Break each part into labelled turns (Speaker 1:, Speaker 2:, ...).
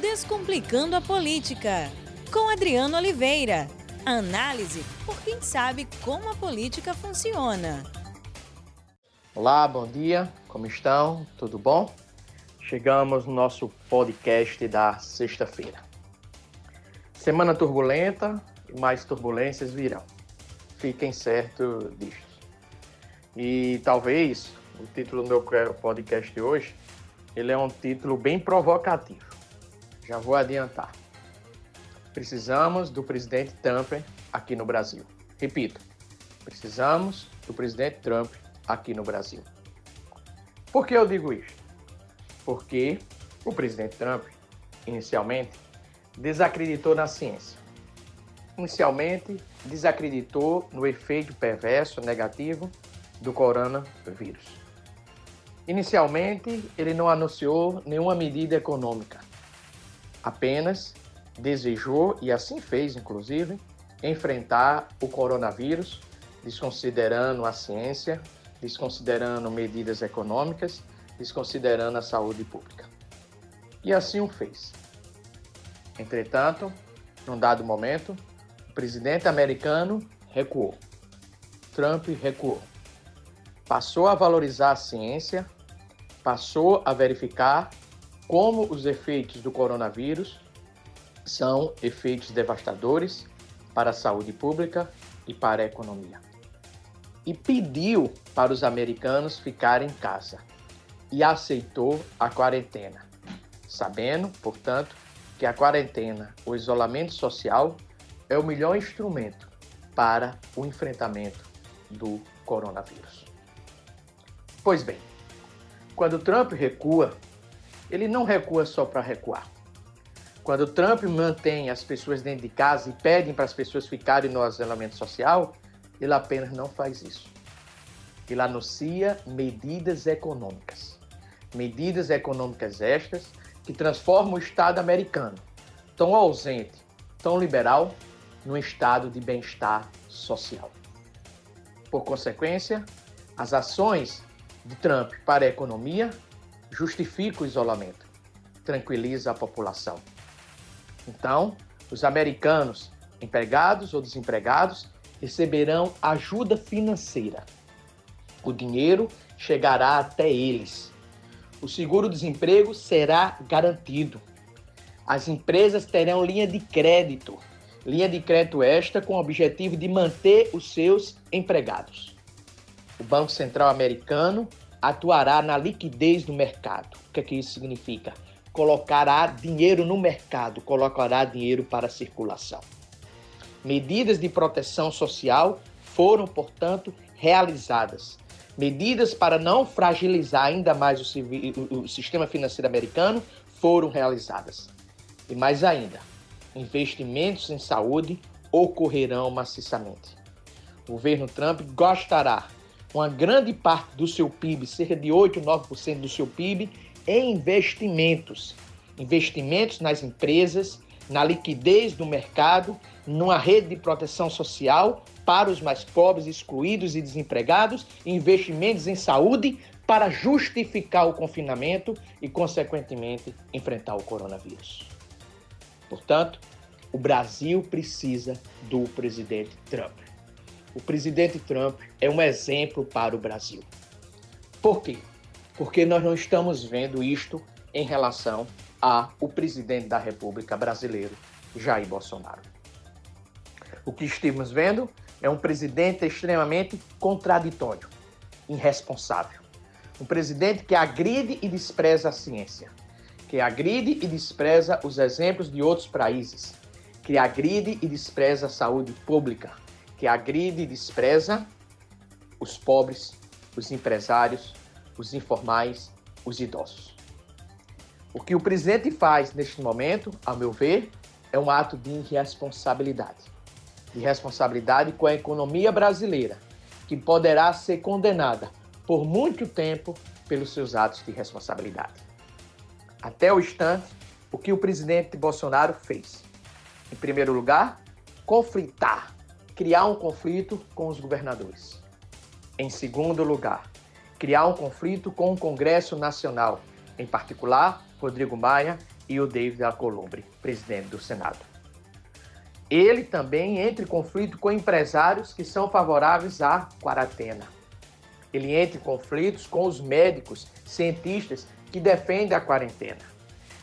Speaker 1: Descomplicando a Política, com Adriano Oliveira. Análise por quem sabe como a política funciona.
Speaker 2: Olá, bom dia, como estão? Tudo bom? Chegamos no nosso podcast da sexta-feira. Semana turbulenta mais turbulências virão. Fiquem certos disto. E talvez o título do meu podcast de hoje, ele é um título bem provocativo. Já vou adiantar. Precisamos do presidente Trump aqui no Brasil. Repito, precisamos do presidente Trump aqui no Brasil. Por que eu digo isso? Porque o presidente Trump, inicialmente, desacreditou na ciência. Inicialmente, desacreditou no efeito perverso negativo do coronavírus. Inicialmente, ele não anunciou nenhuma medida econômica, apenas desejou, e assim fez, inclusive, enfrentar o coronavírus, desconsiderando a ciência, desconsiderando medidas econômicas, desconsiderando a saúde pública. E assim o fez. Entretanto, num dado momento, o presidente americano recuou. Trump recuou. Passou a valorizar a ciência, passou a verificar como os efeitos do coronavírus são efeitos devastadores para a saúde pública e para a economia. E pediu para os americanos ficarem em casa e aceitou a quarentena, sabendo, portanto, que a quarentena, o isolamento social, é o melhor instrumento para o enfrentamento do coronavírus. Pois bem, quando Trump recua, ele não recua só para recuar. Quando Trump mantém as pessoas dentro de casa e pedem para as pessoas ficarem no isolamento social, ele apenas não faz isso. Ele anuncia medidas econômicas. Medidas econômicas estas que transformam o Estado americano, tão ausente, tão liberal, num estado de bem-estar social. Por consequência, as ações de Trump para a economia justifica o isolamento, tranquiliza a população. Então, os americanos, empregados ou desempregados, receberão ajuda financeira. O dinheiro chegará até eles. O seguro-desemprego será garantido. As empresas terão linha de crédito, linha de crédito esta com o objetivo de manter os seus empregados. O Banco Central americano atuará na liquidez do mercado. O que, é que isso significa? Colocará dinheiro no mercado, colocará dinheiro para circulação. Medidas de proteção social foram, portanto, realizadas. Medidas para não fragilizar ainda mais o, o sistema financeiro americano foram realizadas. E mais ainda, investimentos em saúde ocorrerão maciçamente. O governo Trump gostará uma grande parte do seu PIB, cerca de 8, 9% do seu PIB, em investimentos. Investimentos nas empresas, na liquidez do mercado, numa rede de proteção social para os mais pobres, excluídos e desempregados, investimentos em saúde para justificar o confinamento e, consequentemente, enfrentar o coronavírus. Portanto, o Brasil precisa do presidente Trump o presidente Trump é um exemplo para o Brasil. Por quê? Porque nós não estamos vendo isto em relação ao presidente da República brasileiro, Jair Bolsonaro. O que estamos vendo é um presidente extremamente contraditório, irresponsável. Um presidente que agride e despreza a ciência, que agride e despreza os exemplos de outros países, que agride e despreza a saúde pública, que agride e despreza os pobres, os empresários, os informais, os idosos. O que o presidente faz neste momento, a meu ver, é um ato de irresponsabilidade. Irresponsabilidade com a economia brasileira, que poderá ser condenada por muito tempo pelos seus atos de responsabilidade. Até o instante, o que o presidente Bolsonaro fez? Em primeiro lugar, conflitar criar um conflito com os governadores. Em segundo lugar, criar um conflito com o Congresso Nacional, em particular, Rodrigo Maia e o David Alcolumbre, presidente do Senado. Ele também entra em conflito com empresários que são favoráveis à quarentena. Ele entra em conflitos com os médicos, cientistas que defendem a quarentena.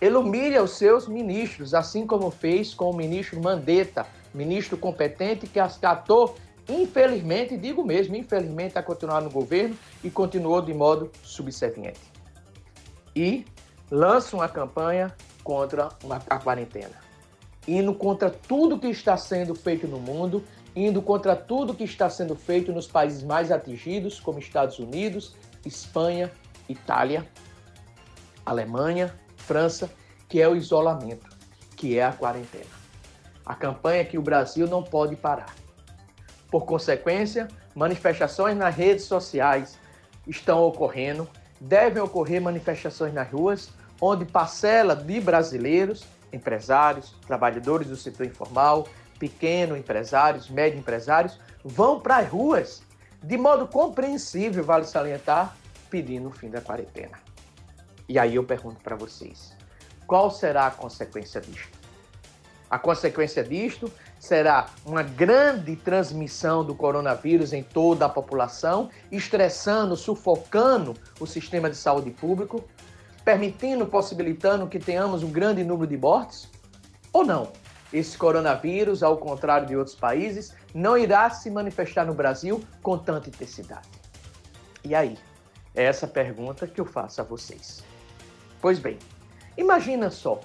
Speaker 2: Ele humilha os seus ministros, assim como fez com o ministro Mandetta, ministro competente que acatou, infelizmente, digo mesmo, infelizmente, a continuar no governo e continuou de modo subserviente. E lança uma campanha contra a quarentena, indo contra tudo que está sendo feito no mundo, indo contra tudo que está sendo feito nos países mais atingidos, como Estados Unidos, Espanha, Itália, Alemanha, França, que é o isolamento, que é a quarentena. A campanha que o Brasil não pode parar. Por consequência, manifestações nas redes sociais estão ocorrendo, devem ocorrer manifestações nas ruas, onde parcela de brasileiros, empresários, trabalhadores do setor informal, pequenos empresários, médio empresários, vão para as ruas, de modo compreensível, vale salientar, pedindo o fim da quarentena. E aí eu pergunto para vocês, qual será a consequência disto? A consequência disto será uma grande transmissão do coronavírus em toda a população, estressando, sufocando o sistema de saúde público, permitindo, possibilitando que tenhamos um grande número de mortes? Ou não? Esse coronavírus, ao contrário de outros países, não irá se manifestar no Brasil com tanta intensidade. E aí? É essa pergunta que eu faço a vocês. Pois bem, imagina só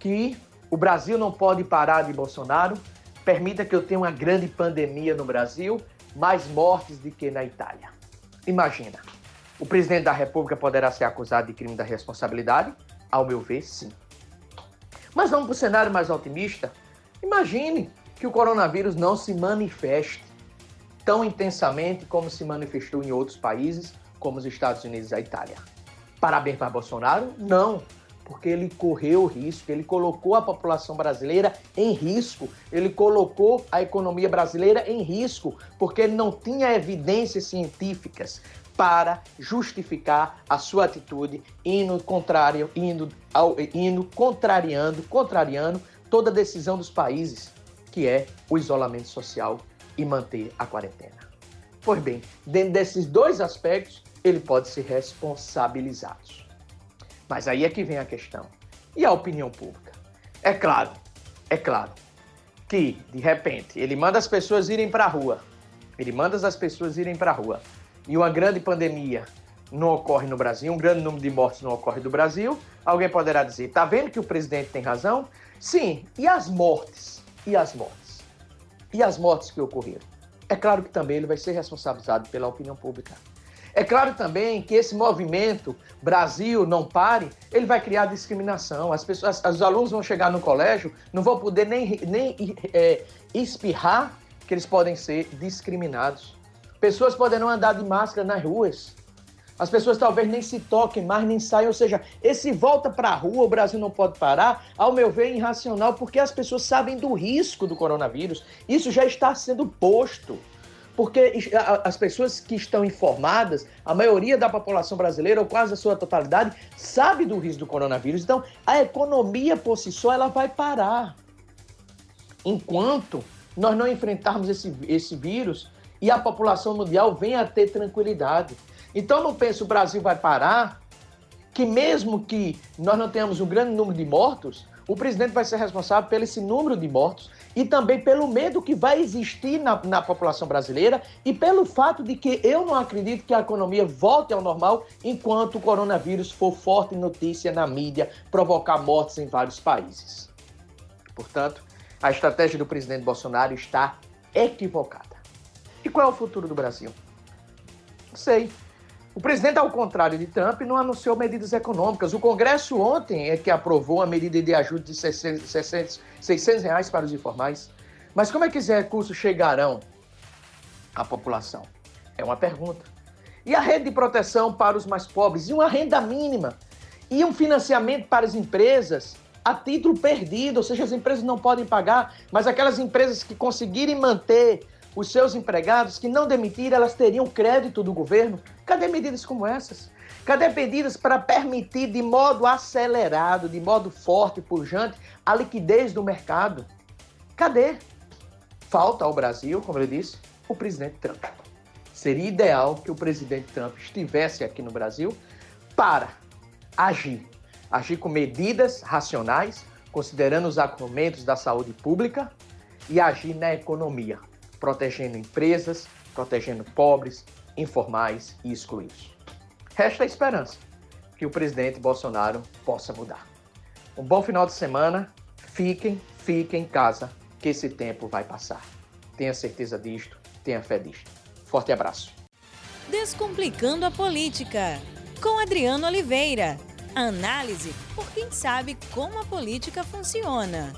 Speaker 2: que o Brasil não pode parar de Bolsonaro, permita que eu tenha uma grande pandemia no Brasil, mais mortes do que na Itália. Imagina, o presidente da República poderá ser acusado de crime da responsabilidade? Ao meu ver, sim. Mas vamos para o cenário mais otimista? Imagine que o coronavírus não se manifeste tão intensamente como se manifestou em outros países, como os Estados Unidos e a Itália. Parabéns para Bolsonaro? Não porque ele correu risco, ele colocou a população brasileira em risco, ele colocou a economia brasileira em risco, porque ele não tinha evidências científicas para justificar a sua atitude indo contrário, indo, ao, indo contrariando, contrariando toda a decisão dos países, que é o isolamento social e manter a quarentena. Pois bem, dentro desses dois aspectos, ele pode ser responsabilizado. Mas aí é que vem a questão. E a opinião pública? É claro, é claro que, de repente, ele manda as pessoas irem para a rua. Ele manda as pessoas irem para a rua. E uma grande pandemia não ocorre no Brasil, um grande número de mortes não ocorre no Brasil. Alguém poderá dizer, tá vendo que o presidente tem razão? Sim, e as mortes? E as mortes? E as mortes que ocorreram? É claro que também ele vai ser responsabilizado pela opinião pública. É claro também que esse movimento Brasil não pare, ele vai criar discriminação. As pessoas, os alunos vão chegar no colégio, não vão poder nem, nem é, espirrar que eles podem ser discriminados. Pessoas poderão andar de máscara nas ruas. As pessoas talvez nem se toquem mais, nem saiam. Ou seja, esse volta para a rua, o Brasil não pode parar, ao meu ver, é irracional, porque as pessoas sabem do risco do coronavírus. Isso já está sendo posto. Porque as pessoas que estão informadas, a maioria da população brasileira, ou quase a sua totalidade, sabe do risco do coronavírus. Então, a economia por si só ela vai parar. Enquanto nós não enfrentarmos esse, esse vírus e a população mundial venha a ter tranquilidade. Então, não penso o Brasil vai parar, que mesmo que nós não tenhamos um grande número de mortos, o presidente vai ser responsável pelo esse número de mortos e também pelo medo que vai existir na, na população brasileira e pelo fato de que eu não acredito que a economia volte ao normal enquanto o coronavírus for forte notícia na mídia, provocar mortes em vários países. Portanto, a estratégia do presidente Bolsonaro está equivocada. E qual é o futuro do Brasil? Não sei. O presidente, ao contrário de Trump, não anunciou medidas econômicas. O Congresso ontem é que aprovou a medida de ajuda de 600, 600 reais para os informais. Mas como é que esses recursos chegarão à população? É uma pergunta. E a rede de proteção para os mais pobres? E uma renda mínima? E um financiamento para as empresas a título perdido? Ou seja, as empresas não podem pagar, mas aquelas empresas que conseguirem manter os seus empregados que não demitirem, elas teriam crédito do governo. Cadê medidas como essas? Cadê medidas para permitir de modo acelerado, de modo forte pujante, a liquidez do mercado? Cadê? Falta ao Brasil, como eu disse, o presidente Trump. Seria ideal que o presidente Trump estivesse aqui no Brasil para agir. Agir com medidas racionais, considerando os argumentos da saúde pública e agir na economia, protegendo empresas, protegendo pobres, informais e excluídos. Resta a esperança que o presidente Bolsonaro possa mudar. Um bom final de semana. Fiquem, fiquem em casa, que esse tempo vai passar. Tenha certeza disto, tenha fé disto. Forte abraço.
Speaker 1: Descomplicando a política, com Adriano Oliveira. Análise por quem sabe como a política funciona.